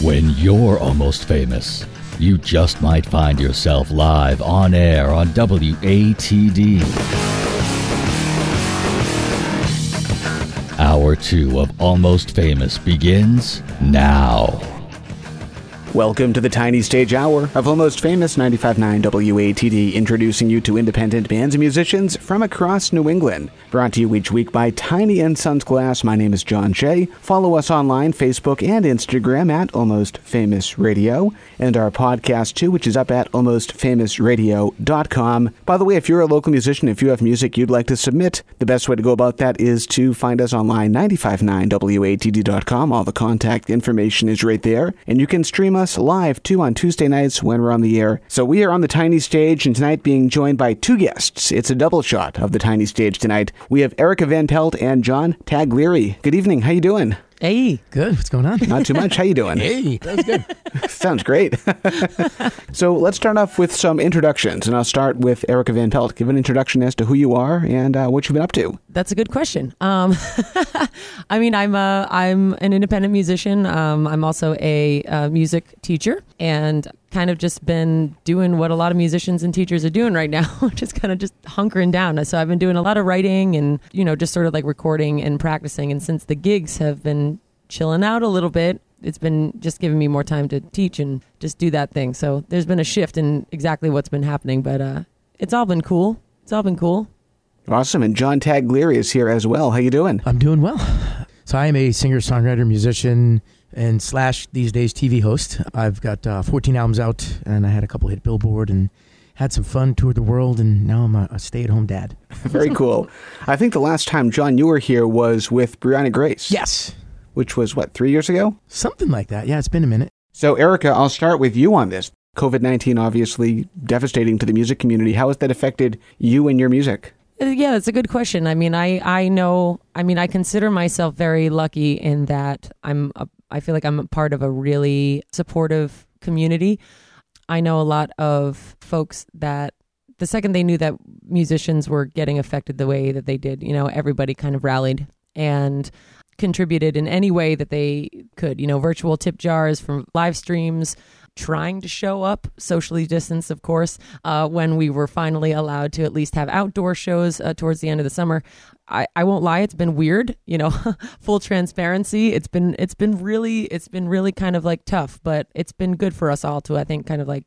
When you're almost famous, you just might find yourself live on air on WATD. Hour two of Almost Famous begins now. Welcome to the Tiny Stage Hour of Almost Famous 95.9 WATD, introducing you to independent bands and musicians from across New England. Brought to you each week by Tiny and Sons Glass. My name is John Shea. Follow us online, Facebook and Instagram at Almost Famous Radio, and our podcast too, which is up at almostfamousradio.com. By the way, if you're a local musician, if you have music you'd like to submit, the best way to go about that is to find us online, 959watd.com. All the contact information is right there, and you can stream us live too on Tuesday nights when we're on the air. So we are on the tiny stage, and tonight being joined by two guests. It's a double shot of the tiny stage tonight. We have Erika Van Pelt and John Taglieri. Good evening. How you doing? Hey, Good. What's going on? Not too much. How you doing? Hey, that was good. Sounds great. so let's start off with some introductions, and I'll start with Erika Van Pelt. Give an introduction as to who you are and uh, what you've been up to. that's a good question. Um, I mean, I'm a, I'm an independent musician. Um, I'm also a, uh music teacher, and kind of just been doing what a lot of musicians and teachers are doing right now, just kind of just hunkering down. So I've been doing a lot of writing and you know just sort of like recording and practicing. And since the gigs have been chilling out a little bit. It's been just giving me more time to teach and just do that thing. So there's been a shift in exactly what's been happening, but uh, it's all been cool. It's all been cool. Awesome. And John Taglieri is here as well. How you doing? I'm doing well. So I am a singer, songwriter, musician, and slash these days TV host. I've got uh, 14 albums out, and I had a couple hit Billboard, and had some fun, toured the world, and now I'm a, a stay-at-home dad. Very cool. I think the last time, John, you were here was with Brianna Grace. Yes, Which was, what, three years ago? something like that. Yeah, it's been a minute. So, Erika, I'll start with you on this. COVID 19 obviously devastating to the music community. How has that affected you and your music? Uh, Yeah, that's a good question. I mean, I I know. I mean, I consider myself very lucky in that I'm. A, I feel like I'm a part of a really supportive community. I know a lot of folks that the second they knew that musicians were getting affected the way that they did, you know, everybody kind of rallied and contributed in any way that they could. You know, virtual tip jars from live streams, trying to show up socially distanced, of course, uh, when we were finally allowed to at least have outdoor shows uh, towards the end of the summer. I, I won't lie, it's been weird, you know, full transparency. It's been it's been really it's been really kind of like tough, but it's been good for us all to I think kind of like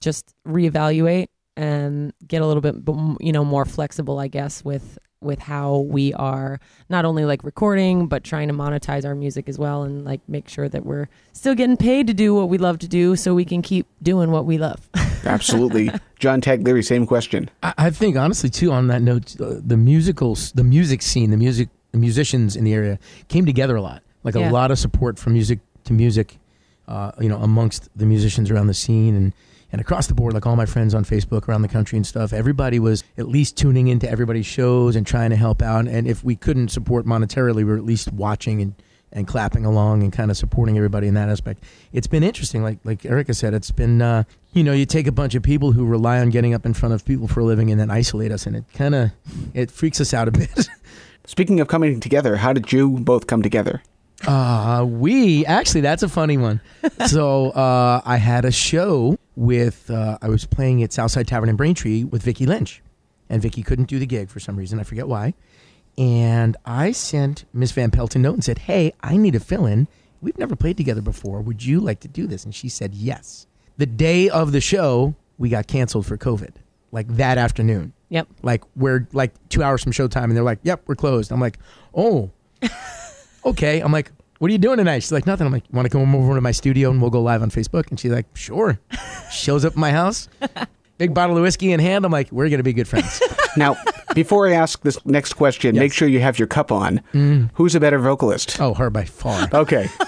just reevaluate and get a little bit you know more flexible, I guess, with with how we are not only like recording but trying to monetize our music as well and like make sure that we're still getting paid to do what we love to do so we can keep doing what we love. Absolutely. John Taglieri, same question. I, I think honestly too. On that note, uh, the musicals, the music scene, the music, the musicians in the area came together a lot. Like Yeah. a lot of support from music to music, uh, you know, amongst the musicians around the scene and and across the board. Like all my friends on Facebook around the country and stuff. Everybody was at least tuning into everybody's shows and trying to help out. And if we couldn't support monetarily, we were at least watching and and clapping along and kind of supporting everybody in that aspect. It's been interesting, like like Erika said. It's been uh, you know you take a bunch of people who rely on getting up in front of people for a living and then isolate us, and it kind of it freaks us out a bit. Speaking of coming together, how did you both come together? Uh, we actually that's a funny one. so uh, I had a show with uh, I was playing at Southside Tavern in Braintree with Vicky Lynch, and Vicky couldn't do the gig for some reason. I forget why. And I sent Miss Van Pelt a note and said, "Hey, I need a fill-in. We've never played together before. Would you like to do this?" And she said yes. The day of the show, we got canceled for COVID. Like that afternoon. yep. Like we're like two hours from showtime, and they're like, "Yep, we're closed." I'm like, "Oh, okay." I'm like, "What are you doing tonight?" She's like, "Nothing." I'm like, "Want to come over to my studio and we'll go live on Facebook?" And she's like, "Sure." Shows up at my house, big bottle of whiskey in hand. I'm like, "We're gonna be good friends." Now, before I ask this next question, make sure you have your cup on. Mm. Who's a better vocalist? oh, her by far. Okay.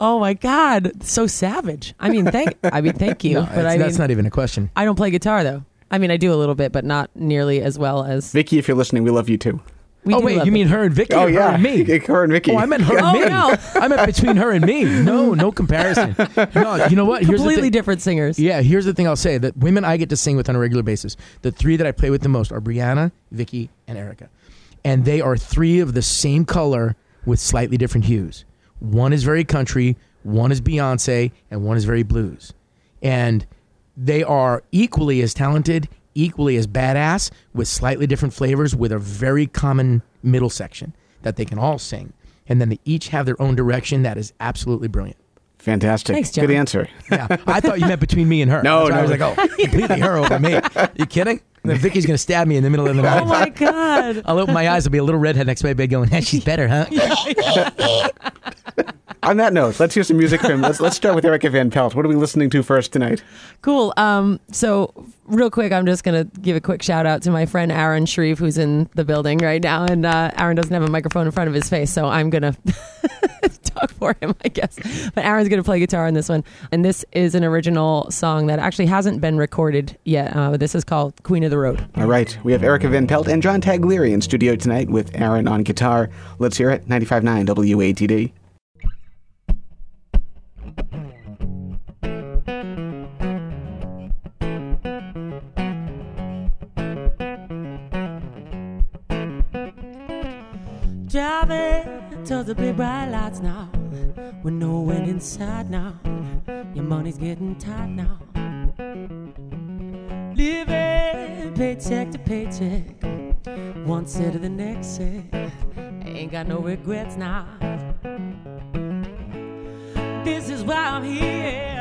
Oh my God, so savage. I mean, thank. I mean, thank you. No, but that's, I mean, that's not even a question. I don't play guitar though. I mean, I do a little bit, but not nearly as well as Vicky, if you're listening, we love you too. We oh wait, you mean her and Vicky? Oh or yeah, her and me? her and Vicky. Oh, I meant her oh, and Oh, me. no. I meant between her and me. No, no comparison. No, you know what? Here's completely different singers? Yeah, here's the thing I'll say that women I get to sing with on a regular basis. The three that I play with the most are Brianna, Vicky, and Erika. And they are three of the same color with slightly different hues. One is very country, One is Beyonce, and one is very blues. And they are equally as talented, equally as badass, with slightly different flavors, with a very common middle section that they can all sing. And then they each have their own direction that is absolutely brilliant. Fantastic. Thanks, John. Good answer. Yeah, I thought you meant between me and her. No, That's why no. I was like, oh, completely her over me. You kidding? And then Vicky's gonna stab me in the middle of the oh night. Oh my god. I'll open my eyes. I'll be a little redhead next to my bed going, hey, "She's better, huh?" On that note, let's hear some music from. Let's let's start with Erika Van Pelt. What are we listening to first tonight? Cool. Um, so real quick, I'm just gonna give a quick shout out to my friend Aaron Shreve, who's in the building right now, and uh, Aaron doesn't have a microphone in front of his face, so I'm gonna talk for him, I guess. But Aaron's gonna play guitar on this one, and this is an original song that actually hasn't been recorded yet. Uh, this is called "Queen of the Road." All right, we have Erika Van Pelt and John Taglieri in studio tonight with Aaron on guitar. Let's hear it. 95.9 WATD. Driving towards the big bright lights now. With no one inside now. Your money's getting tight now. Living paycheck to paycheck. One set to the next set. Ain't got no regrets now. This is why I'm here.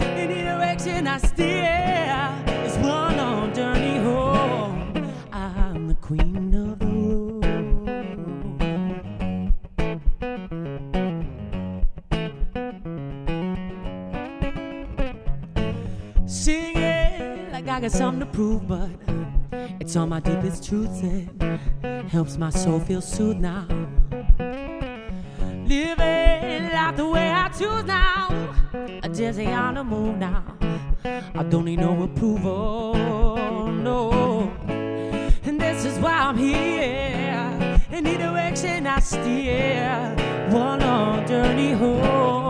Any direction I steer is one long journey home. I'm the queen of the road. Singing like I got something to prove, but it's all my deepest truth and helps my soul feel soothed now. Living life the way I choose now. I just on the move now. I don't need no approval, no. And this is why I'm here. In any direction I steer, one long journey home.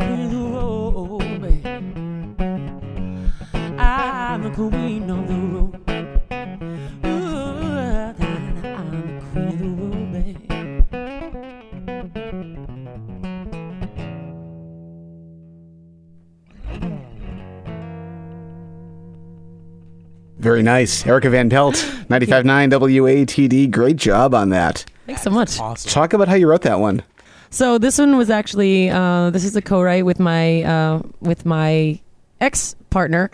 Queen of the road, babe. I'm the queen of the road. Ooh, I'm the queen of the road, babe. Very nice. Erika Van Pelt, 95.9 WATD. Great job on that. Thanks so much. Awesome. Talk about how you wrote that one. So this one was actually uh, this is a co-write with my uh, with my ex partner,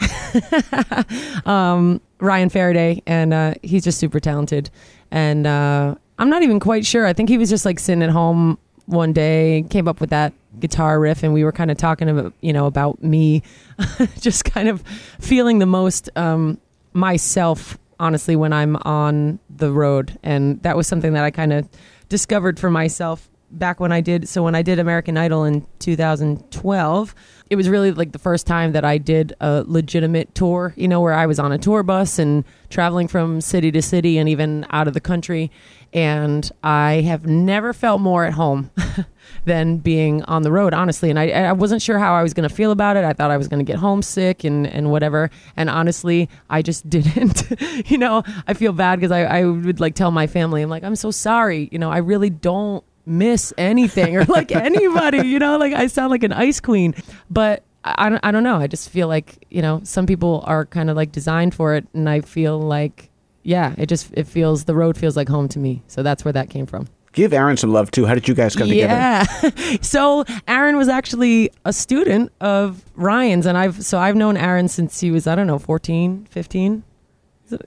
um, Ryan Faraday, and uh, he's just super talented. And uh, I'm not even quite sure. I think he was just like sitting at home one day, came up with that guitar riff, and we were kind of talking about you know about me, just kind of feeling the most um, myself honestly when I'm on the road, and that was something that I kind of discovered for myself back when I did so when I did American Idol in 2012 it was really like the first time that I did a legitimate tour you know where I was on a tour bus and traveling from city to city and even out of the country. And I have never felt more at home than being on the road honestly. And I, I wasn't sure how I was going to feel about it. I thought I was going to get homesick and and whatever. And honestly I just didn't you know? I feel bad because I, I would like tell my family I'm like I'm so sorry. You know I really don't miss anything or like anybody, you know, like I sound like an ice queen. But I don't, I don't know. I just feel like, you know, some people are kind of like designed for it. And I feel like, yeah, it just, it feels, the road feels like home to me. So that's where that came from. Give Aaron some love too. How did you guys come together? Yeah. so Aaron was actually a student of Ryan's and I've so I've known Aaron since he was I don't know 14, 15.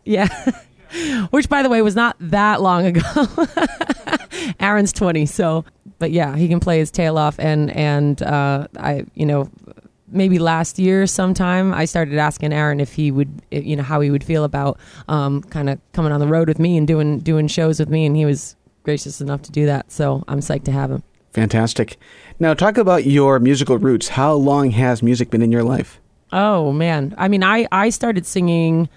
Yeah. Which by the way was not that long ago. Aaron's 20, so but yeah, he can play his tail off and and uh I you know maybe last year sometime I started asking Aaron if he would you know how he would feel about um kind of coming on the road with me and doing doing shows with me and he was gracious enough to do that. So I'm psyched to have him. Fantastic. Now, talk about your musical roots. How long has music been in your life? Oh man, I mean, I I started singing.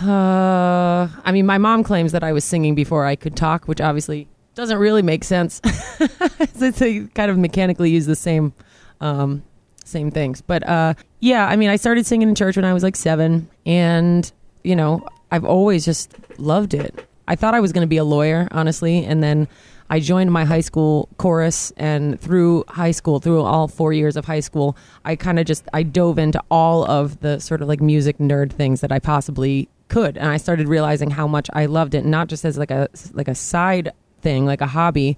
Uh, I mean, my mom claims that I was singing before I could talk, which obviously doesn't really make sense. it's a kind of mechanically use the same, um, same things. But uh, yeah, I mean, I started singing in church when I was like seven, and you know, I've always just loved it. I thought I was going to be a lawyer, honestly, and then I joined my high school chorus, and through high school, through all four years of high school, I kind of just I dove into all of the sort of like music nerd things that I possibly could, and I started realizing how much I loved it, not just as like a like a side thing, like a hobby,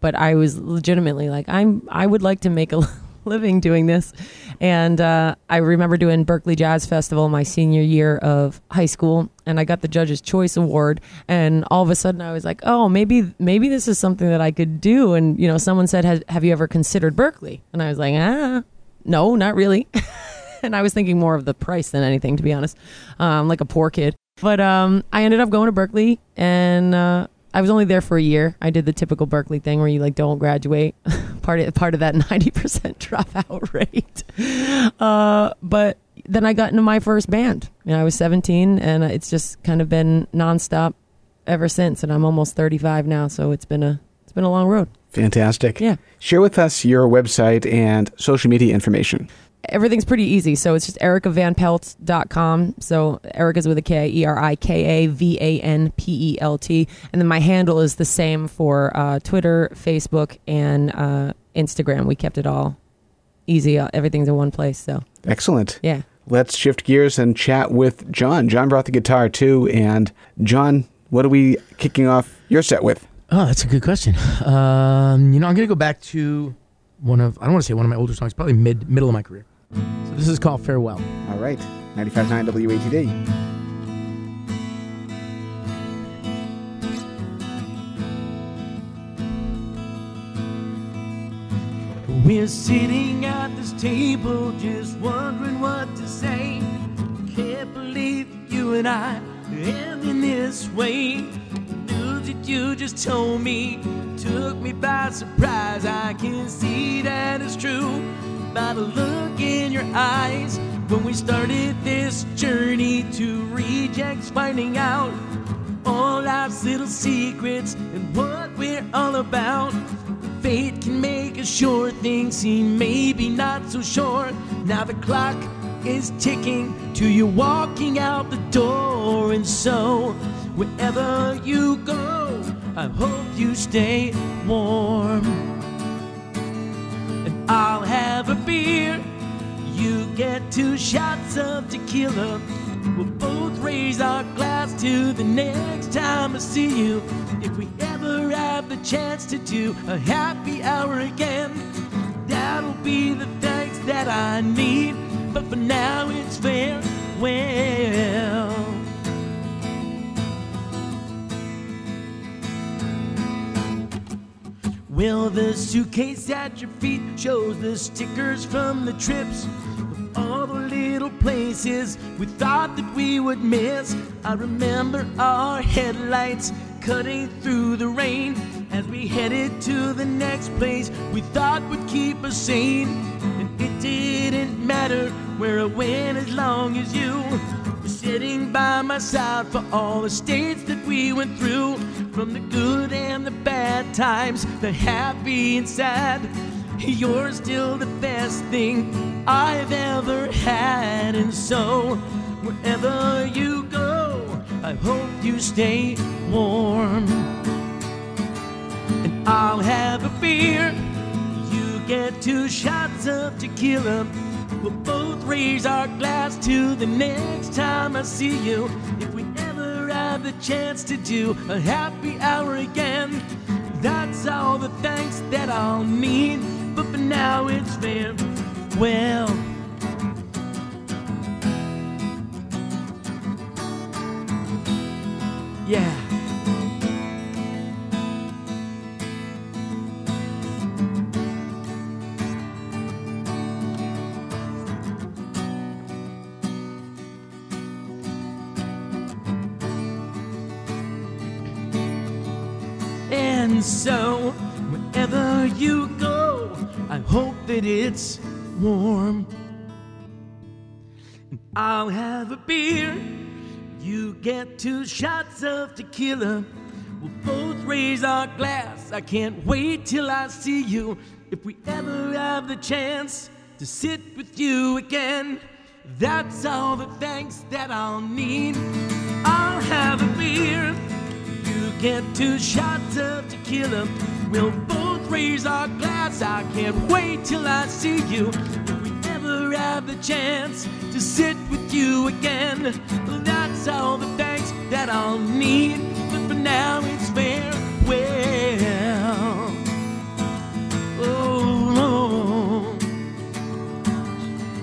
but I was legitimately like I'm I would like to make a living doing this, and uh, I remember doing Berklee Jazz Festival my senior year of high school, and I got the Judge's Choice Award, and all of a sudden I was like, oh, maybe maybe this is something that I could do, and you know, someone said, "Has- have you ever considered Berklee? And I was like, ah, no, not really. and I was thinking more of the price than anything, to be honest, um, like a poor kid. But um, I ended up going to Berklee, and uh, I was only there for a year. I did the typical Berklee thing where you like don't graduate, part of part of that ninety percent dropout rate. Uh, but then I got into my first band, and I was seventeen, and it's just kind of been nonstop ever since. And I'm almost thirty five now, so it's been a it's been a long road. Fantastic. Yeah. Share with us your website and social media information. Everything's pretty easy. So it's just erikavanpelt.com. So Erika's with a K, E R I K A V A N P E L T. And then my handle is the same for uh, Twitter, Facebook, and uh, Instagram. We kept it all easy. Uh, Everything's in one place. So Excellent. yeah. Let's shift gears and chat with John. John brought the guitar too. And John, what are we kicking off your set with? Oh, that's a good question. Um, you know, I'm gonna go back to one of I don't want to say one of my older songs, probably mid middle of my career. So this is called Farewell. All right. 95.9 WATD. We're sitting at this table just wondering what to say. Can't believe you and I end in this way. News that you just told me took me by surprise. I can see that it's true by the look in your eyes. When we started this journey to rejects, finding out all life's little secrets and what we're all about. Fate can make us sure things seem maybe not so sure. Now the clock is ticking to you walking out the door, and so wherever you go, I hope you stay warm. I'll have a beer. You get two shots of tequila. We'll both raise our glass to the next time I see you. If we ever have the chance to do a happy hour again, that'll be the thanks that I need. But for now, it's farewell. Well, the suitcase at your feet shows the stickers from the trips. of All the little places we thought that we would miss. I remember our headlights cutting through the rain as we headed to the next place we thought would keep us sane. And it didn't matter where I went as long as you were sitting by my side for all the states that we went through. From the good and the bad times, the happy and sad. You're still the best thing I've ever had. And so, wherever you go, I hope you stay warm. And I'll have a beer. You get two shots of tequila. We'll both raise our glass to the next time I see you. If we have the chance to do a happy hour again, That's all the thanks that I'll need. But for now, it's farewell. Yeah. It's warm. And I'll have a beer. You get two shots of tequila. We'll both raise our glass. I can't wait till I see you. If we ever have the chance to sit with you again, that's all the thanks that I'll need. I'll have a beer. You get two shots of tequila. We'll both raise our glass. I can't wait till I see you. If we ever have the chance to sit with you again, that's all the thanks that I'll need. But for now, it's farewell. Oh,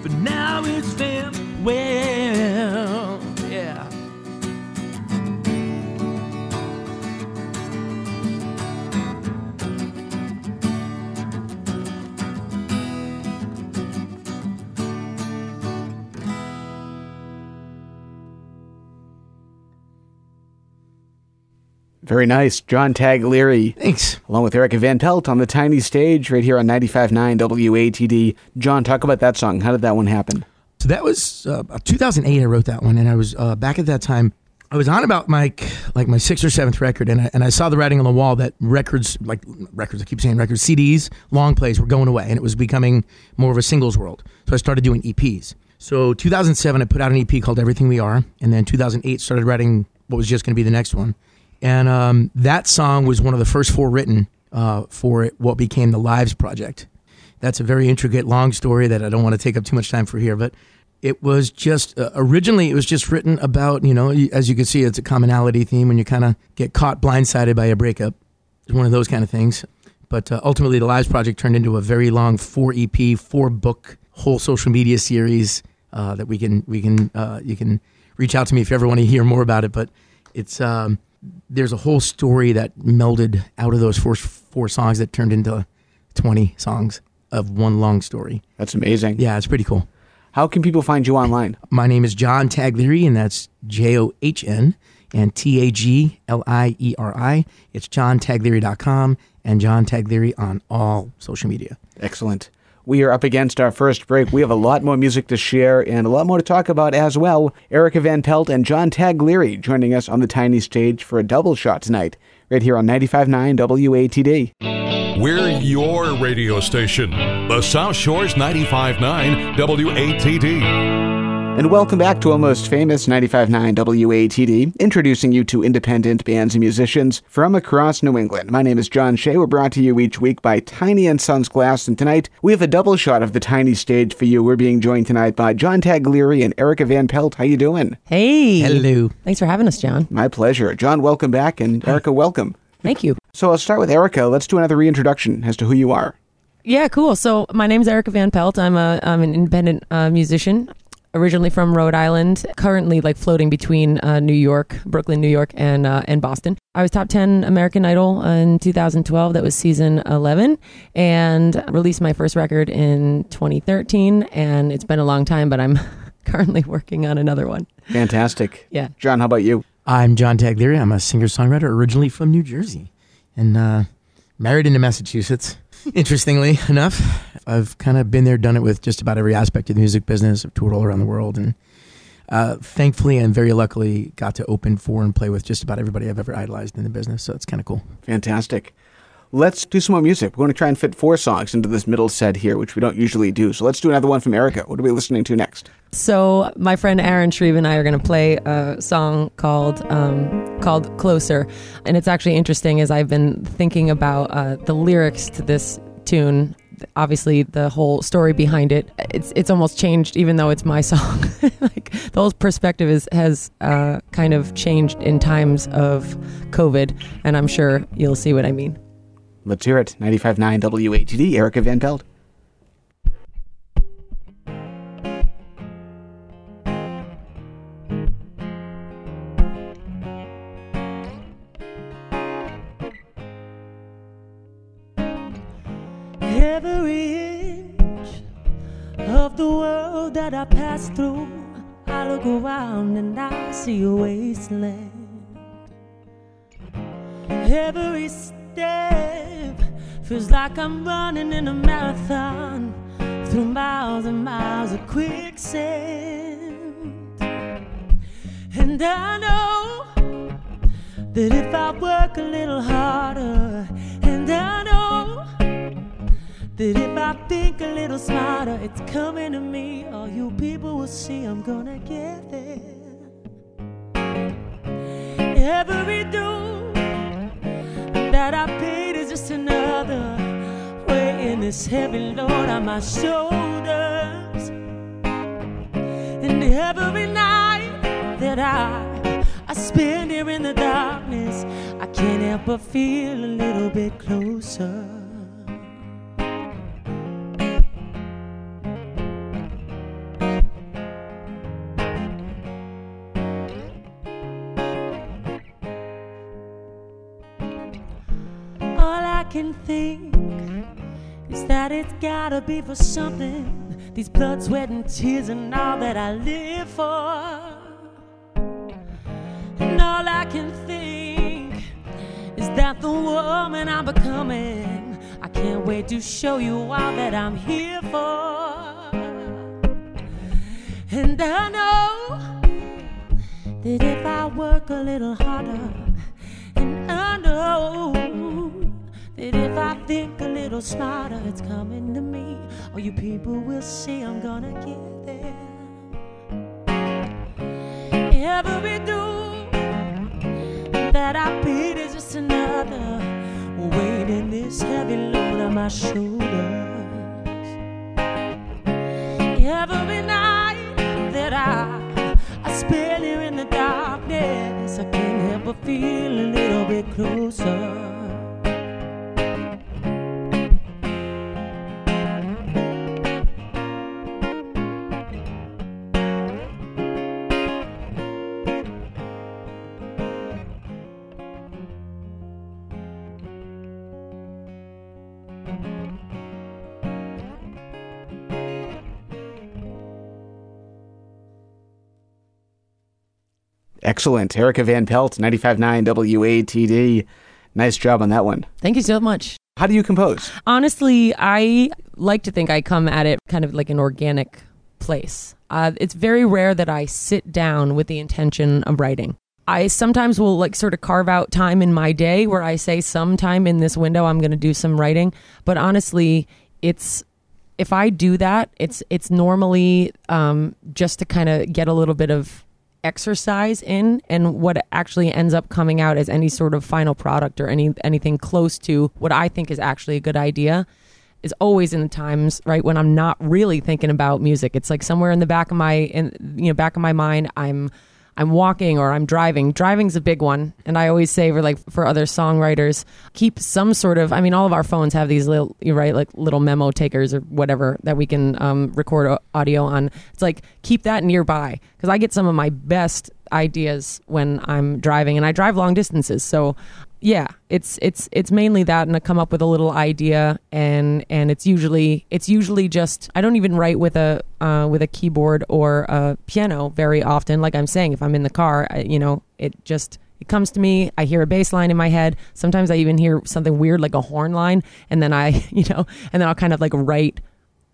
for now, it's farewell. Very nice. John Taglieri, Thanks. along with Erika Van Pelt on the tiny stage right here on 95.9 WATD. John, talk about that song. How did that one happen? So that was uh, 2008. I wrote that one, and I was uh, back at that time. I was on about my like my sixth or seventh record, and I, and I saw the writing on the wall that records, like records, I keep saying records, CDs, long plays were going away, and it was becoming more of a singles world. So I started doing EPs. So 2007, I put out an EP called Everything We Are, and then 2008 started writing what was just going to be the next one, and um, that song was one of the first four written uh, for it, what became the Lives Project. That's a very intricate, long story that I don't want to take up too much time for here, but it was just uh, originally it was just written about you know as you can see it's a commonality theme when you kind of get caught blindsided by a breakup it's one of those kind of things but uh, ultimately the lives project turned into a very long four ep four book whole social media series uh, that we can we can uh, you can reach out to me if you ever want to hear more about it but it's um, there's a whole story that melded out of those first four songs that turned into 20 songs of one long story That's amazing. yeah it's pretty cool How can people find you online? my name is John Taglieri, and that's J O H N and T A G L I E R I. It's johntaglieri.com and John Taglieri on all social media. Excellent. We are up against our first break. We have a lot more music to share and a lot more to talk about as well. Erika Van Pelt and John Taglieri joining us on the tiny stage for a double shot tonight, right here on 95.9 WATD. We're your radio station, the South Shores 95.9 WATD. And welcome back to Almost Famous 95.9 WATD, introducing you to independent bands and musicians from across New England. My name is John Shea. We're brought to you each week by Tiny and Sons Glass, and tonight we have a double shot of the tiny stage for you. We're being joined tonight by John Taglieri and Erika Van Pelt. How you doing? Hey. Hello. Thanks for having us, John. My pleasure. John, welcome back, and Erika, welcome. Thank you. So I'll start with Erika. Let's do another reintroduction as to who you are. Yeah, cool. So my name is Erika Van Pelt. I'm a I'm an independent uh, musician, originally from Rhode Island. Currently, like floating between uh, New York, Brooklyn, New York, and uh, and Boston. I was top ten American Idol in 2012. That was season 11, and released my first record in 2013. And it's been a long time, but I'm currently working on another one. Fantastic. Yeah. John, how about you? I'm John Taglieri. I'm a singer songwriter originally from New Jersey and uh, married into Massachusetts. Interestingly enough, I've kind of been there, done it with just about every aspect of the music business. I've toured all around the world, and uh, thankfully and very luckily got to open for and play with just about everybody I've ever idolized in the business. So it's kind of cool. Fantastic. Let's do some more music. We're going to try and fit four songs into this middle set here, which we don't usually do. So let's do another one from Erika. What are we listening to next? So my friend Aaron Shreve and I are going to play a song called um, called "Closer," and it's actually interesting as I've been thinking about uh, the lyrics to this tune. Obviously, the whole story behind it it's it's almost changed, even though it's my song. like the whole perspective is has uh, kind of changed in times of COVID, and I'm sure you'll see what I mean. Let's hear it. 95.9 WATD, Erika Van Pelt. That I pass through, I look around and I see a wasteland. Every step feels like I'm running in a marathon through miles and miles of quicksand. And I know that if I work a little harder, and I that if I think a little smarter, it's coming to me. All you people will see I'm gonna get there. Every due that I paid is just another weighing this heavy load on my shoulders. And every night that I I spend here in the darkness, I can't help but feel a little bit closer. Can think is that it's gotta be for something. These blood, sweat, and tears, and all that I live for. And all I can think is that the woman I'm becoming, I can't wait to show you all that I'm here for. And I know that if I work a little harder, and I know that if I think a little smarter, it's coming to me. All you people will see I'm gonna get there. Every do that I beat is just another weight in this heavy load on my shoulders. Every night that I I spend here in the darkness, I can't help but feel a little bit closer. Excellent. Erika Van Pelt, 95.9 WATD. Nice job on that one. Thank you so much. How do you compose? Honestly, I like to think I come at it kind of like an organic place. Uh, it's very rare that I sit down with the intention of writing. I sometimes will like sort of carve out time in my day where I say sometime in this window I'm going to do some writing, but honestly, it's if I do that, it's it's normally um, just to kind of get a little bit of exercise in and what actually ends up coming out as any sort of final product or any anything close to what I think is actually a good idea is always in the times right when I'm not really thinking about music. It's like somewhere in the back of my in you know back of my mind I'm I'm walking or I'm driving. Driving's a big one, and I always say for like for other songwriters, keep some sort of. I mean, all of our phones have these little, you right, like little memo takers or whatever that we can um, record audio on. It's like keep that nearby because I get some of my best ideas when I'm driving, and I drive long distances, so yeah it's it's it's mainly that and i come up with a little idea and and it's usually it's usually just i don't even write with a uh, with a keyboard or a piano very often. Like i'm saying if i'm in the car I, you know it just it comes to me i hear a bass line in my head. Sometimes i even hear something weird like a horn line and then i you know and then i'll kind of like write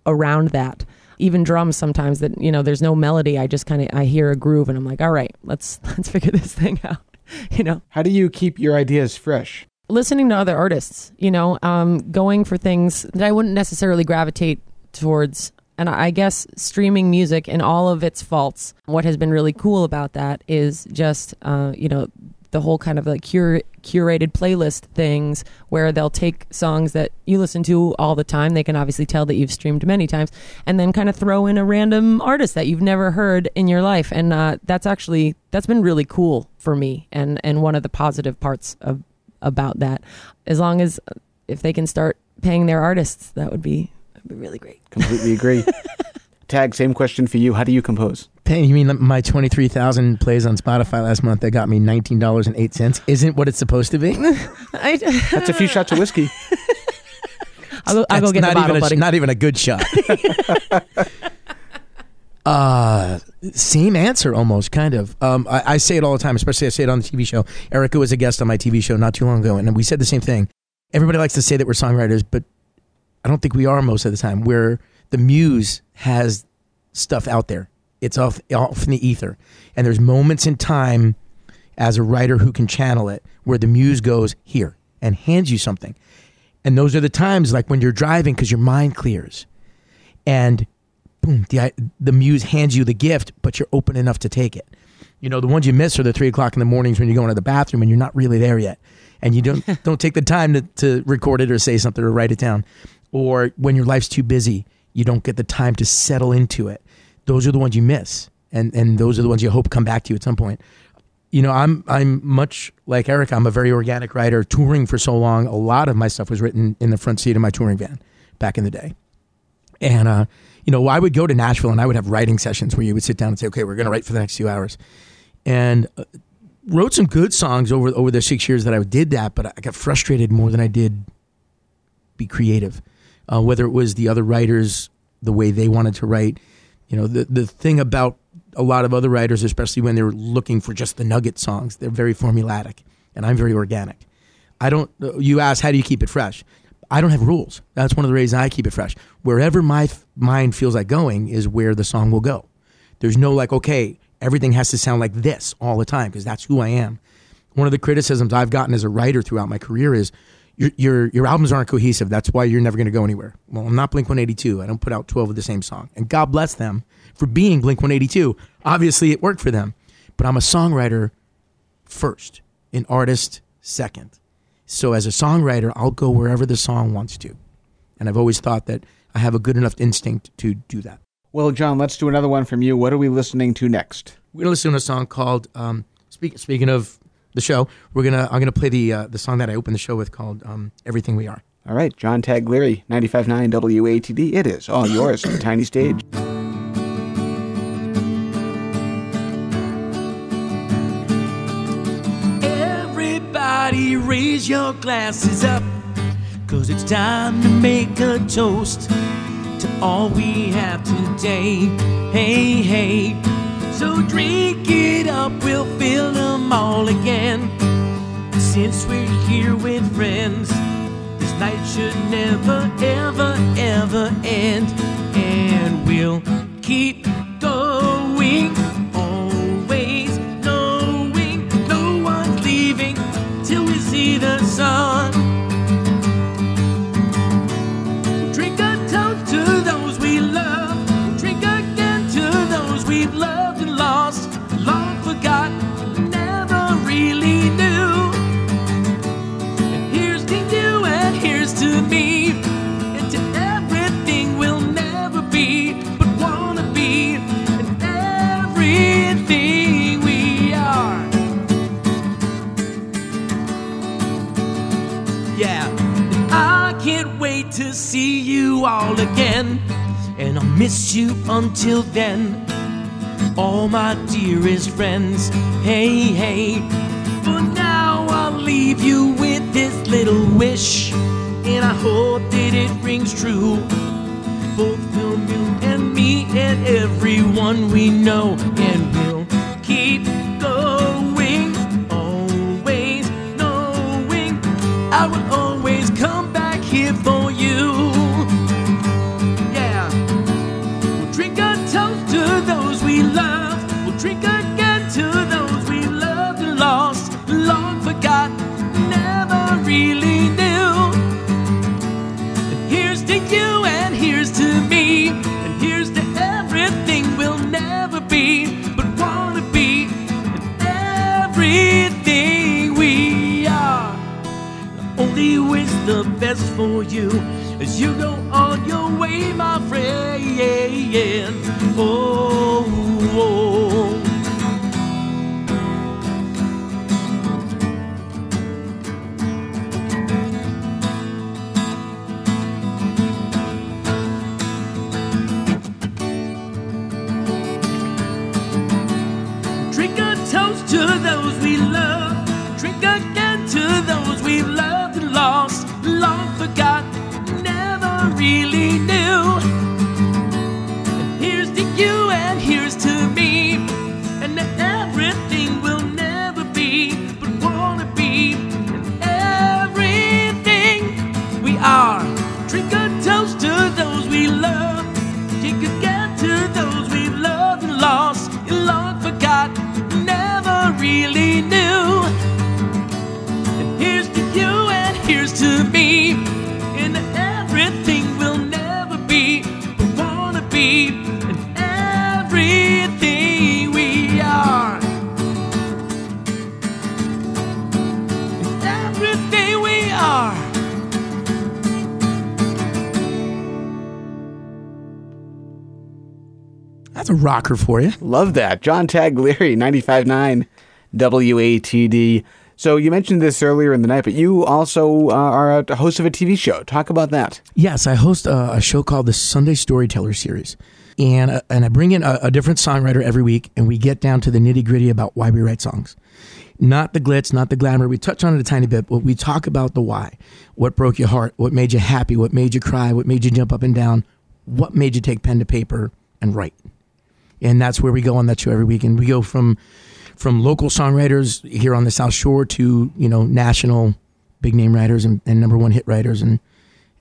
around that even drums sometimes that you know there's no melody i just kind of i hear a groove and i'm like all right let's let's figure this thing out you know How do you keep your ideas fresh? listening to other artists, you know, um, going for things that I wouldn't necessarily gravitate towards. And I guess streaming music and all of its faults, what has been really cool about that is just, uh, you know, the whole kind of like cur- curated playlist things where they'll take songs that you listen to all the time. They can obviously tell that you've streamed many times and then kind of throw in a random artist that you've never heard in your life. And uh, that's actually, that's been really cool for me and, and one of the positive parts of, about that. As long as if they can start paying their artists, that would be that'd be really great. Completely agree. Tag, same question for you. How do you compose? Paying, you mean my 23,000 plays on Spotify last month that got me $19.08 isn't what it's supposed to be? I, That's a few shots of whiskey. I'll go, I'll go get not the bottle, even a, buddy. Not even a good shot. uh, same answer almost, kind of. Um, I, I say it all the time, especially I say it on the TV show. Erika was a guest on my TV show not too long ago, and we said the same thing. Everybody likes to say that we're songwriters, but I don't think we are most of the time. Where the muse has stuff out there, it's off, off in the ether, and there's moments in time as a writer who can channel it where the muse goes here and hands you something. And those are the times like when you're driving because your mind clears. And boom, the, the muse hands you the gift, but you're open enough to take it. You know, the ones you miss are the three o'clock in the mornings when you're going to the bathroom and you're not really there yet. And you don't don't take the time to, to record it or say something or write it down. Or when your life's too busy, you don't get the time to settle into it. Those are the ones you miss. And and those are the ones you hope come back to you at some point you know, I'm I'm much like Eric. I'm a very organic writer. Touring for so long, a lot of my stuff was written in the front seat of my touring van back in the day. And uh, you know, I would go to Nashville and I would have writing sessions where you would sit down and say, "Okay, we're going to write for the next few hours," and uh, wrote some good songs over over the six years that I did that. But I got frustrated more than I did be creative. Uh, whether it was the other writers, the way they wanted to write, you know, the the thing about a lot of other writers, especially when they're looking for just the nugget songs, they're very formulatic, and I'm very organic. I don't. You ask how do you keep it fresh? I don't have rules. That's one of the reasons I keep it fresh. Wherever my f- mind feels like going is where the song will go. There's no like, okay, everything has to sound like this all the time because that's who I am. One of the criticisms I've gotten as a writer throughout my career is your your, your albums aren't cohesive. That's why you're never going to go anywhere. Well, I'm not Blink 182. I don't put out 12 of the same song, and God bless them for being Blink 182. Obviously, it worked for them, but I'm a songwriter first, an artist second. So as a songwriter, I'll go wherever the song wants to. And I've always thought that I have a good enough instinct to do that. Well, John, let's do another one from you. What are we listening to next? We're gonna listen to a song called um, speak, speaking of the show, we're gonna I'm gonna play the uh, the song that I opened the show with called um, Everything We Are. All right, John Taglieri, 95.9 WATD. It is all yours on the tiny stage. Everybody raise your glasses up. Cause it's time to make a toast to all we have today. Hey, hey. So drink it up, we'll fill them all again. Since we're here with friends, this night should never, ever, ever end. And we'll keep going, always knowing no one's leaving till we see the sun. All again, and I'll miss you until then. All my dearest friends, hey, hey. For now, I'll leave you with this little wish, and I hope that it rings true. Both you and me and everyone we know, and we'll keep going, always knowing I will for you as you go on your way, my friend. Oh. Rocker for you. Love that. John Taglieri, 95.9 WATD. So you mentioned this earlier in the night, but you also uh, are a host of a TV show. Talk about that. Yes, I host a, a show called the Sunday Storyteller Series, and uh, and I bring in a, a different songwriter every week, and we get down to the nitty gritty about why we write songs, not the glitz, not the glamour. We touch on it a tiny bit, but we talk about the why. What broke your heart? What made you happy? What made you cry? What made you jump up and down? What made you take pen to paper and write? And that's where we go on that show every week, and we go from from local songwriters here on the South Shore to you know national big name writers and, and number one hit writers and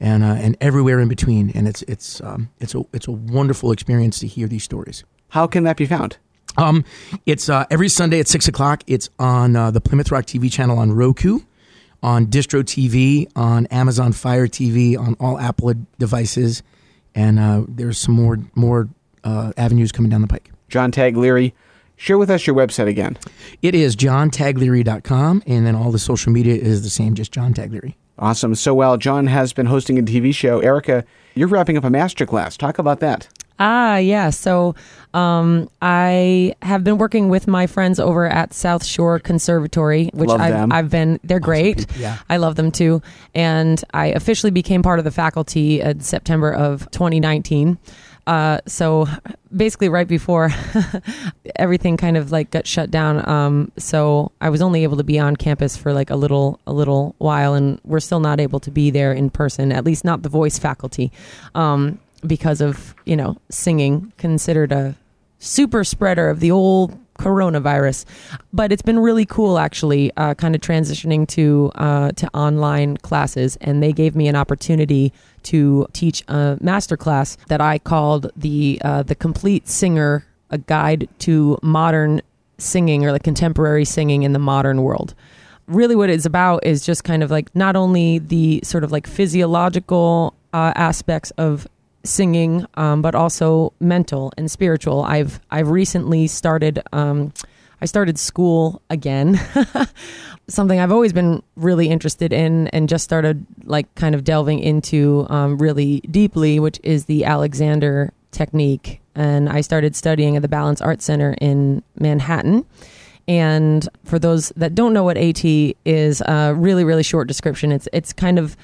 and uh, and everywhere in between. And it's it's um, it's a it's a wonderful experience to hear these stories. How can that be found? Um, it's uh, every Sunday at six o'clock. It's on uh, the Plymouth Rock TV channel on Roku, on Distro TV, on Amazon Fire TV, on all Apple devices, and uh, there's some more more uh, avenues coming down the pike. John Taglieri, share with us your website again. It is johntaglieri.com, and then all the social media is the same, just John Taglieri. Awesome. So while John has been hosting a TV show, Erika, you're wrapping up a masterclass. Talk about that. Ah, yeah. So um, I have been working with my friends over at South Shore Conservatory, which I've. I've been, they're great. people, yeah. I love them too. And I officially became part of the faculty in September of 2019. Uh, so basically, right before everything kind of like got shut down, um, so I was only able to be on campus for like a little a little while, and we're still not able to be there in person. At least not the voice faculty, um, because of you know singing considered a super spreader of the old coronavirus. But it's been really cool actually, uh, kind of transitioning to uh, to online classes, and they gave me an opportunity to teach a master class that I called the uh, the complete singer, a guide to modern singing or like contemporary singing in the modern world. Really, what it's about is just kind of like not only the sort of like physiological uh, aspects of singing, um, but also mental and spiritual. I've I've recently started. Um, I started school again. Something I've always been really interested in, and just started like kind of delving into um, really deeply, which is the Alexander technique. And I started studying at the Balance Art Center in Manhattan. And for those that don't know what AT is, a really really short description. It's it's kind of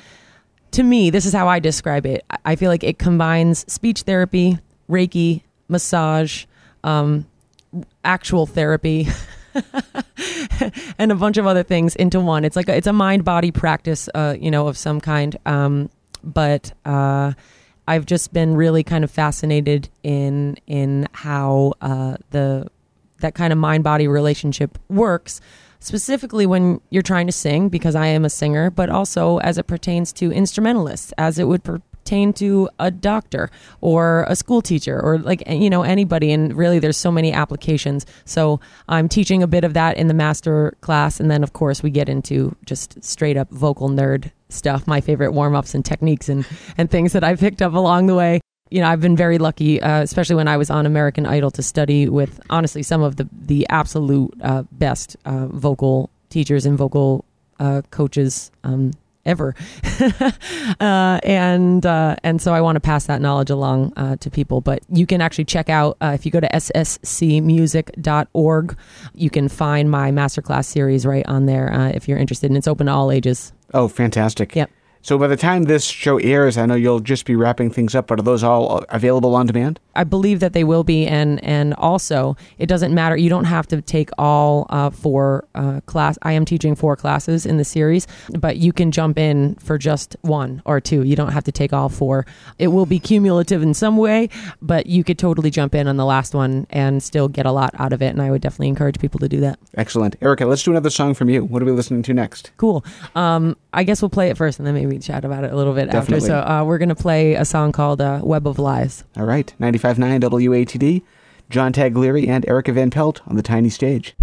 to me, this is how I describe it. I- feel like it combines speech therapy, Reiki, massage, um, actual therapy, and a bunch of other things into one. It's like a, it's a mind body practice, uh, you know, of some kind. Um, but uh, I've just been really kind of fascinated in in how uh, the that kind of mind body relationship works specifically when you're trying to sing because I am a singer but also as it pertains to instrumentalists as it would pertain to a doctor or a school teacher or like you know anybody and really there's so many applications. So I'm teaching a bit of that in the master class and then of course we get into just straight up vocal nerd stuff my favorite warm-ups and techniques and and things that I picked up along the way you know, I've been very lucky, uh, especially when I was on American Idol, to study with honestly some of the the absolute uh, best uh, vocal teachers and vocal uh, coaches um, ever. uh, and uh, and so I want to pass that knowledge along uh, to people. But you can actually check out uh, if you go to sscmusic.org, you can find my masterclass series right on there uh, if you're interested, and it's open to all ages. Oh, fantastic. Yep. So by the time this show airs, I know you'll just be wrapping things up, but are those all available on demand? I believe that they will be, and and also it doesn't matter. You don't have to take all uh, four uh, class. I am teaching four classes in the series, but you can jump in for just one or two. You don't have to take all four. It will be cumulative in some way, but you could totally jump in on the last one and still get a lot out of it. And I would definitely encourage people to do that. Excellent. Erika, let's do another song from you. What are we listening to next? Cool. Um, I guess we'll play it first, and then maybe chat about it a little bit Definitely. after. So uh, we're gonna play a song called uh, "Web of Lies." All right, 95.9 WATD, John Taglieri and Erika Van Pelt on the tiny stage.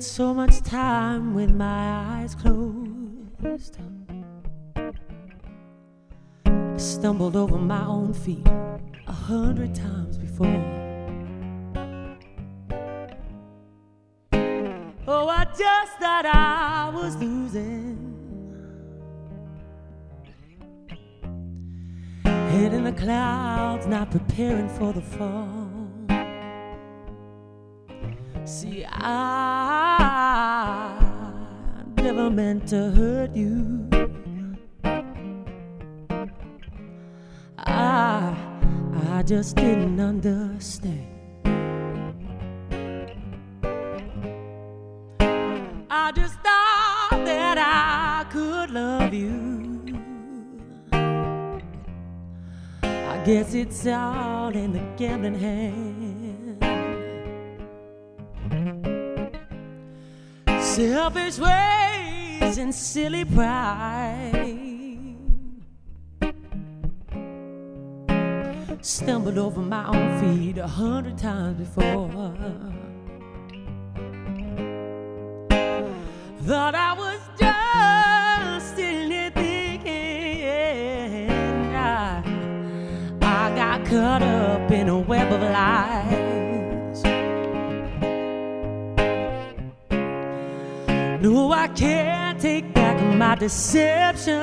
So much time with my eyes closed. I stumbled over my own feet a hundred times before. Oh, I just thought I was losing. Head in the clouds, not preparing for the fall. See, I never meant to hurt you. I, I just didn't understand. I just thought that I could love you. I guess it's all in the gambling hand. Selfish ways and silly pride. Stumbled over my own feet a hundred times before. Thought I was just in it thinking I, I got caught up in a web of lies. No, I can't take back my deception.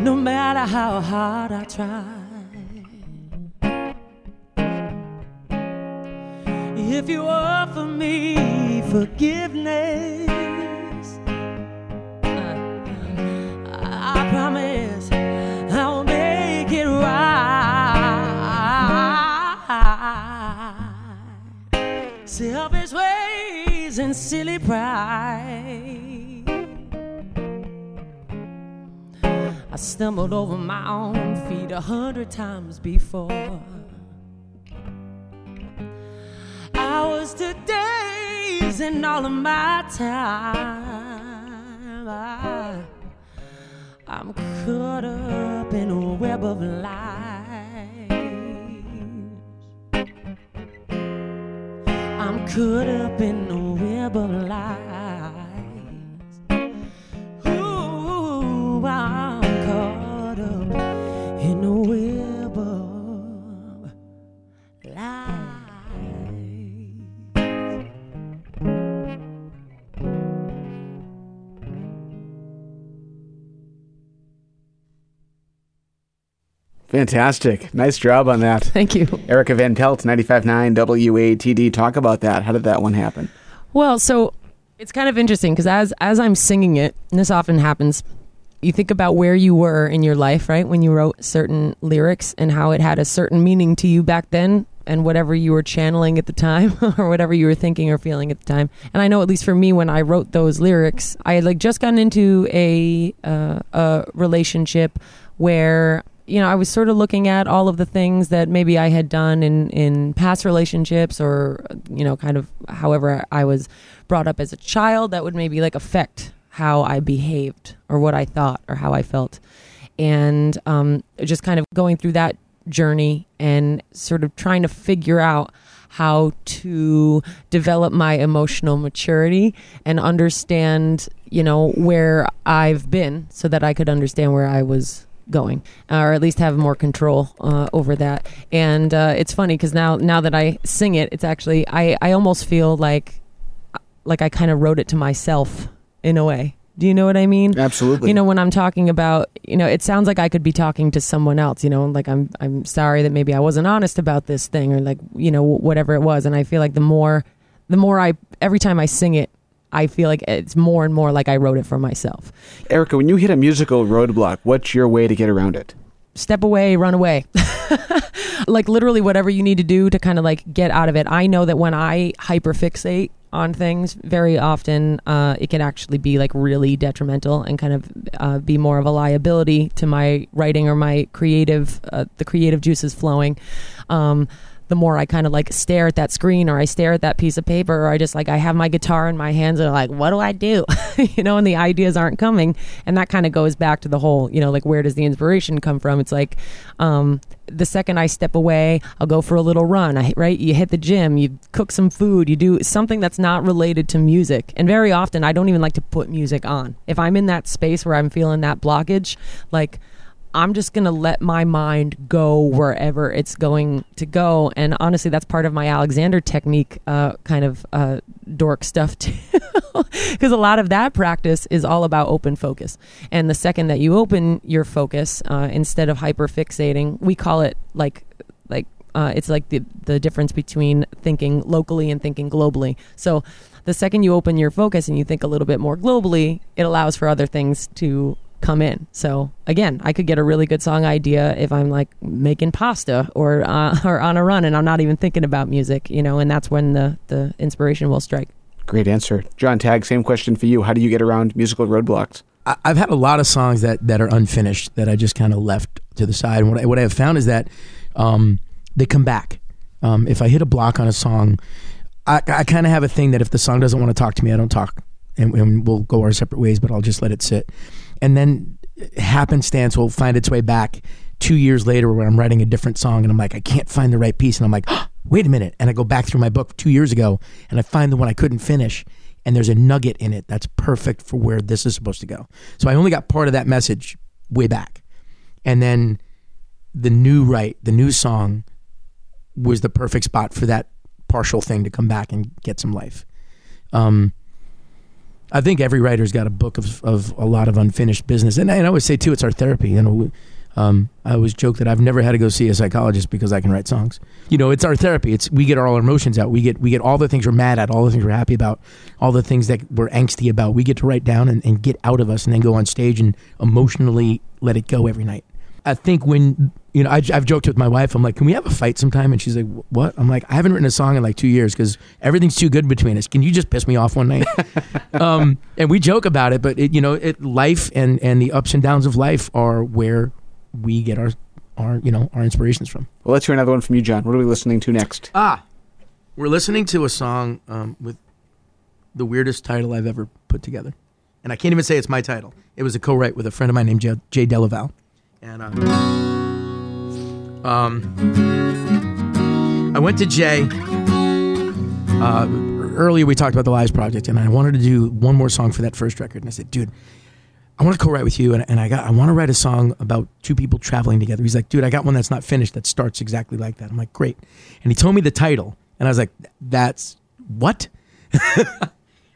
No matter how hard I try. If you offer me forgiveness, pride. I stumbled over my own feet a hundred times before. Hours to days and all of my time. I, I'm caught up in a web of lies. I'm caught up in a of lies. Ooh, I'm caught up in a web of lies. Fantastic. Nice job on that. Thank you. Erika Van Pelt, 95.9 WATD. Talk about that. How did that one happen? Well, so it's kind of interesting because as as I'm singing it, and this often happens, you think about where you were in your life, right, when you wrote certain lyrics and how it had a certain meaning to you back then, and whatever you were channeling at the time, or whatever you were thinking or feeling at the time. And I know, at least for me, when I wrote those lyrics, I had like just gotten into a uh, a relationship where you know, I was sort of looking at all of the things that maybe I had done in, in past relationships or, you know, kind of however I was brought up as a child that would maybe like affect how I behaved or what I thought or how I felt. And um, just kind of going through that journey and sort of trying to figure out how to develop my emotional maturity and understand, you know, where I've been so that I could understand where I was going or at least have more control uh, over that and uh, it's funny because now now that i sing it it's actually i i almost feel like like I kind of wrote it to myself in a way. Do you know what I mean? Absolutely. You know, when I'm talking about, you know, it sounds like I could be talking to someone else, you know, like I'm I'm sorry that maybe I wasn't honest about this thing or like, you know, whatever it was. And I feel like the more the more I every time I sing it, I feel like it's more and more like I wrote it for myself. Erika, when you hit a musical roadblock, what's your way to get around it? Step away, run away. like literally whatever you need to do to kind of like get out of it. I know that when I hyperfixate on things, very often uh, it can actually be like really detrimental and kind of uh, be more of a liability to my writing or my creative, uh, the creative juices flowing. Um, the more I kind of like stare at that screen or I stare at that piece of paper or I just like I have my guitar in my hands and I'm like, what do I do? you know, and the ideas aren't coming. And that kind of goes back to the whole, you know, like where does the inspiration come from? It's like um, the second I step away, I'll go for a little run. I, right? You hit the gym, you cook some food, you do something that's not related to music. And very often, I don't even like to put music on. If I'm in that space where I'm feeling that blockage, like I'm just going to let my mind go wherever it's going to go. And honestly, that's part of my Alexander technique, uh, kind of uh, dork stuff, too. Because a lot of that practice is all about open focus. And the second that you open your focus, uh, instead of hyper fixating, we call it like, like, uh, it's like the, the difference between thinking locally and thinking globally. So the second you open your focus and you think a little bit more globally, it allows for other things to come in. So again, I could get a really good song idea if I'm like making pasta or uh, or on a run and I'm not even thinking about music, you know, and that's when the the inspiration will strike. Great answer. John Tag, same question for you. How do you get around musical roadblocks? I- I've had a lot of songs that, that are unfinished that I just kind of left to the side. And what I, what I have found is that um, they come back. Um, if I hit a block on a song, I, I kind of have a thing that if the song doesn't want to talk to me, I don't talk. And, and we'll go our separate ways, but I'll just let it sit. And then happenstance will find its way back two years later where I'm writing a different song and I'm like, I can't find the right piece. And I'm like, oh, wait a minute. And I go back through my book two years ago and I find the one I couldn't finish. And there's a nugget in it that's perfect for where this is supposed to go. So I only got part of that message way back. And then the new write, the new song was the perfect spot for that partial thing to come back and get some life. Um, I think every writer's got a book of, of a lot of unfinished business. And and I always say, too, it's our therapy. You know, um, I always joke that I've never had to go see a psychologist because I can write songs. You know, it's our therapy. It's we get all our emotions out. We get we get all the things we're mad at, all the things we're happy about, all the things that we're angsty about. We get to write down and, and get out of us, and then go on stage and emotionally let it go every night. I think when you know, I, have joked with my wife. I'm like, "Can we have a fight sometime?" And she's like, "What?" I'm like, "I haven't written a song in like two years because everything's too good between us. Can you just piss me off one night?" um, and we joke about it, but it, you know, it life and and the ups and downs of life are where we get our our you know our inspirations from. Well, let's hear another one from you, John. What are we listening to next? Ah, we're listening to a song um, with the weirdest title I've ever put together, and I can't even say it's my title. It was a co-write with a friend of mine named Jay, Jay Delaval, and uh, um, I went to Jay. Uh, earlier we talked about the Lives Project, and I wanted to do one more song for that first record, and I said, dude. I want to co-write with you, and, and I got I want to write a song about two people traveling together. He's like, dude, I got one that's not finished that starts exactly like that. I'm like, great, and he told me the title, and I was like, that's what?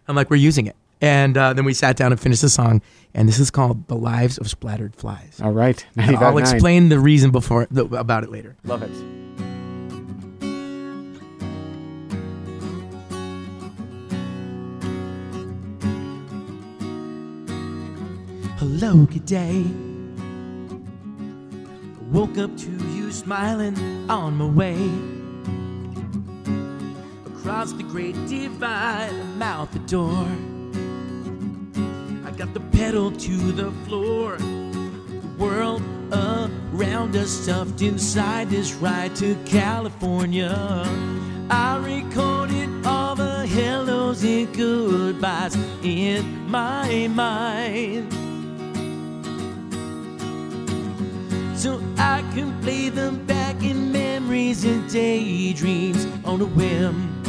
I'm like, we're using it, and uh, then we sat down and finished the song, and this is called "The Lives of Splattered Flies." All right. And I'll 95.9. explain the reason before the, about it later. Love it. Hello, good day. I woke up to you smiling on my way. Across the great divide, I'm out the door. I got the pedal to the floor. The world around us stuffed inside this ride to California. I recorded all the hellos and goodbyes in my mind. so I can play them back in memories and daydreams on a whim.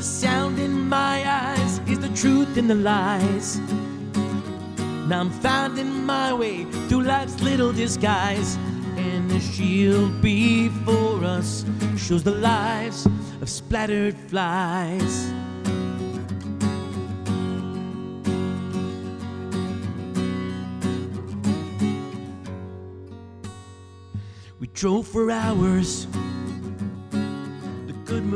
The sound in my eyes is the truth in the lies. Now I'm finding my way through life's little disguise, and the shield before us shows the lives of splattered flies. We drove for hours.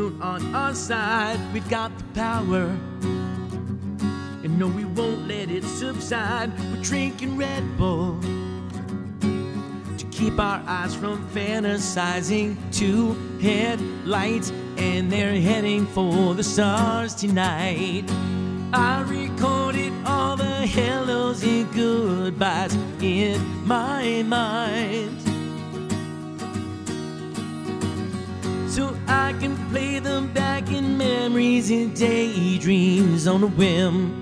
On our side, we've got the power. And no, we won't let it subside. We're drinking Red Bull to keep our eyes from fantasizing. Two headlights, and they're heading for the stars tonight. I recorded all the hellos and goodbyes in my mind. So I can play them back in memories and daydreams on a whim.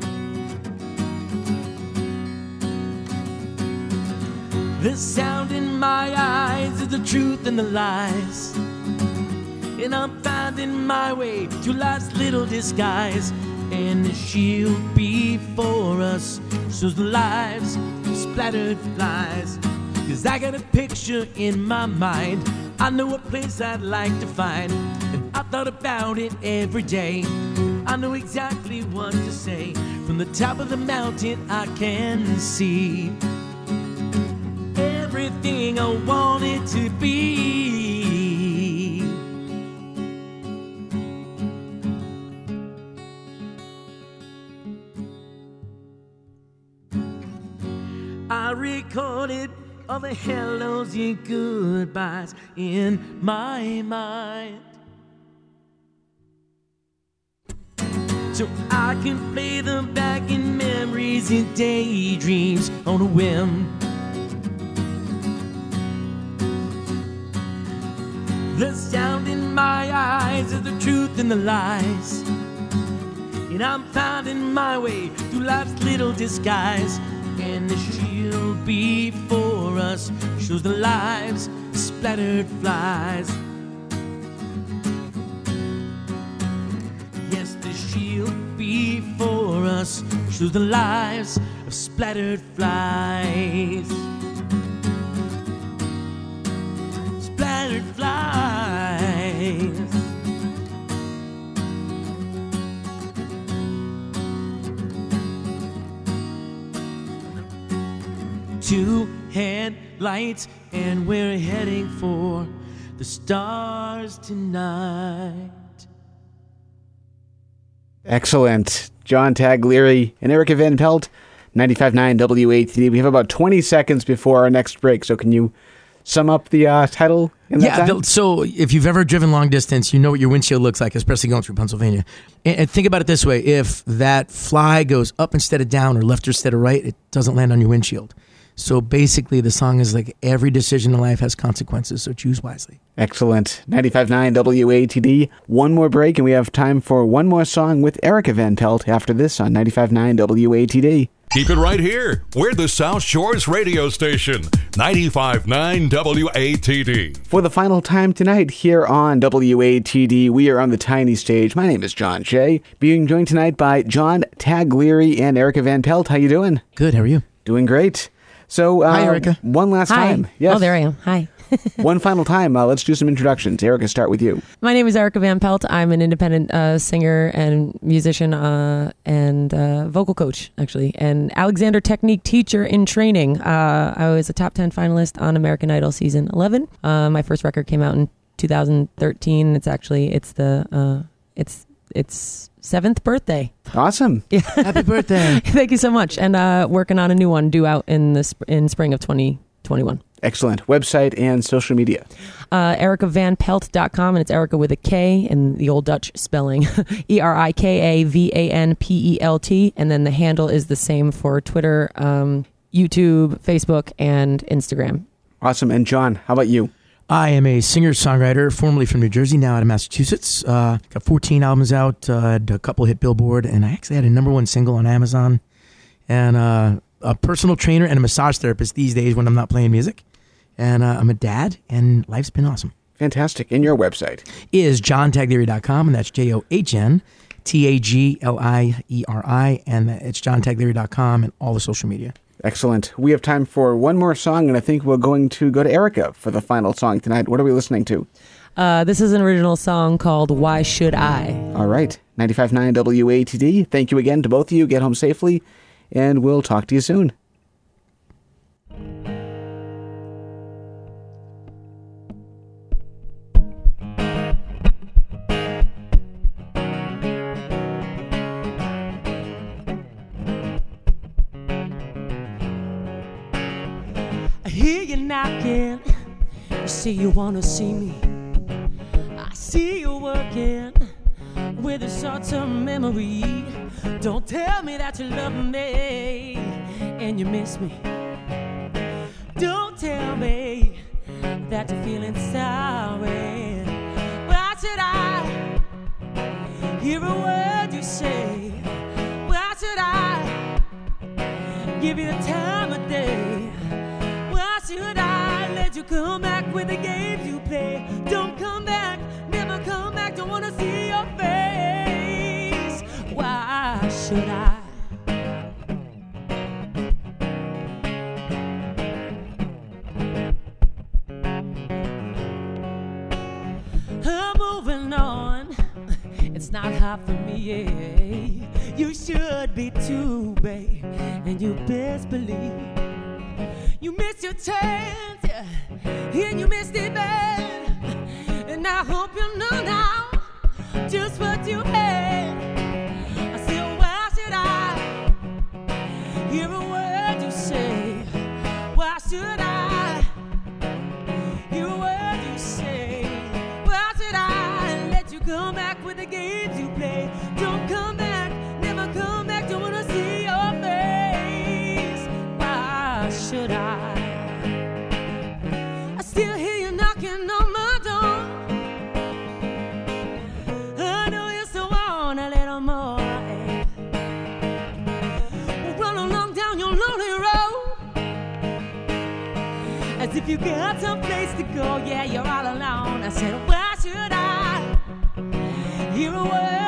The sound in my eyes is the truth and the lies. And I'm finding my way to life's little disguise. And the shield before us shows the lives splattered flies. Cause I got a picture in my mind. I know a place I'd like to find. And I thought about it every day. I know exactly what to say. From the top of the mountain, I can see everything I want it to be. I recorded all the hellos and goodbyes in my mind. So I can play them back in memories and daydreams on a whim. The sound in my eyes is the truth and the lies. And I'm finding my way through life's little disguise. And the shield before us shows the lives of splattered flies. Yes, the shield before us shows the lives of splattered flies. Splattered flies. Two headlights, and we're heading for the stars tonight. Excellent. John Taglieri and Erika Van Pelt, 95.9 WATD. We have about 20 seconds before our next break, so can you sum up the uh, title in that Yeah. the- So if you've ever driven long distance, you know what your windshield looks like, especially going through Pennsylvania. And, and think about it this way: if that fly goes up instead of down, or left instead of right, it doesn't land on your windshield. So basically, the song is like every decision in life has consequences. So choose wisely. Excellent. 95.9 WATD. One more break, and we have time for one more song with Erika Van Pelt after this on 95.9 WATD. Keep it right here. We're the South Shores radio station, 95.9 WATD. For the final time tonight here on WATD, we are on the tiny stage. My name is John Shea, being joined tonight by John Taglieri and Erika Van Pelt. How you doing? Good. How are you? Doing great. So, uh, Hi, Erika. One last Hi. time. Yes. Oh, there I am. Hi. one final time. Uh, let's do some introductions. Erika, start with you. My name is Erika Van Pelt. I'm an independent uh, singer and musician uh, and uh, vocal coach, actually, and Alexander Technique teacher in training. Uh, I was a top 10 finalist on American Idol season 11. Uh, my first record came out in 2013. It's actually it's the uh, it's it's seventh birthday. Awesome. Happy birthday. Thank you so much. And uh, working on a new one due out in the sp- in spring of 2021. Excellent. Website and social media. uh, erikavanpelt.com, and it's Erika with a K and the old Dutch spelling E R I K A V A N P E L T. And then the handle is the same for Twitter, um, YouTube, Facebook, and Instagram. Awesome. And John, how about you? I am a singer songwriter, formerly from New Jersey, now out of Massachusetts. Uh, got 14 albums out, uh, had a couple hit Billboard, and I actually had a number one single on Amazon. And uh, a personal trainer and a massage therapist these days when I'm not playing music. And uh, I'm a dad, and life's been awesome. Fantastic. And your website. Is johntaglieri.com, and that's J O H N T A G L I E R I, and it's johntaglieri.com and all the social media. Excellent. We have time for one more song, and I think we're going to go to Erica for the final song tonight. What are we listening to? Uh, this is an original song called Why Should I? All right. 95.9 WATD. Thank you again to both of you. Get home safely, and we'll talk to you soon. Say you wanna see me. I see you working with a short-term memory. Don't tell me that you love me and you miss me. Don't tell me that you're feeling sorry. Why should I hear a word you say? Why should I give you the time of day? You come back with the games you play? Don't come back, never come back, don't wanna see your face. Why should I? I'm moving on. It's not hard for me. Yeah. You should be too, babe, and you best believe you missed your chance, yeah, and you missed it bad. And I hope you know now just what you had. If you got someplace to go. Yeah, you're all alone. I said, why should I hear a word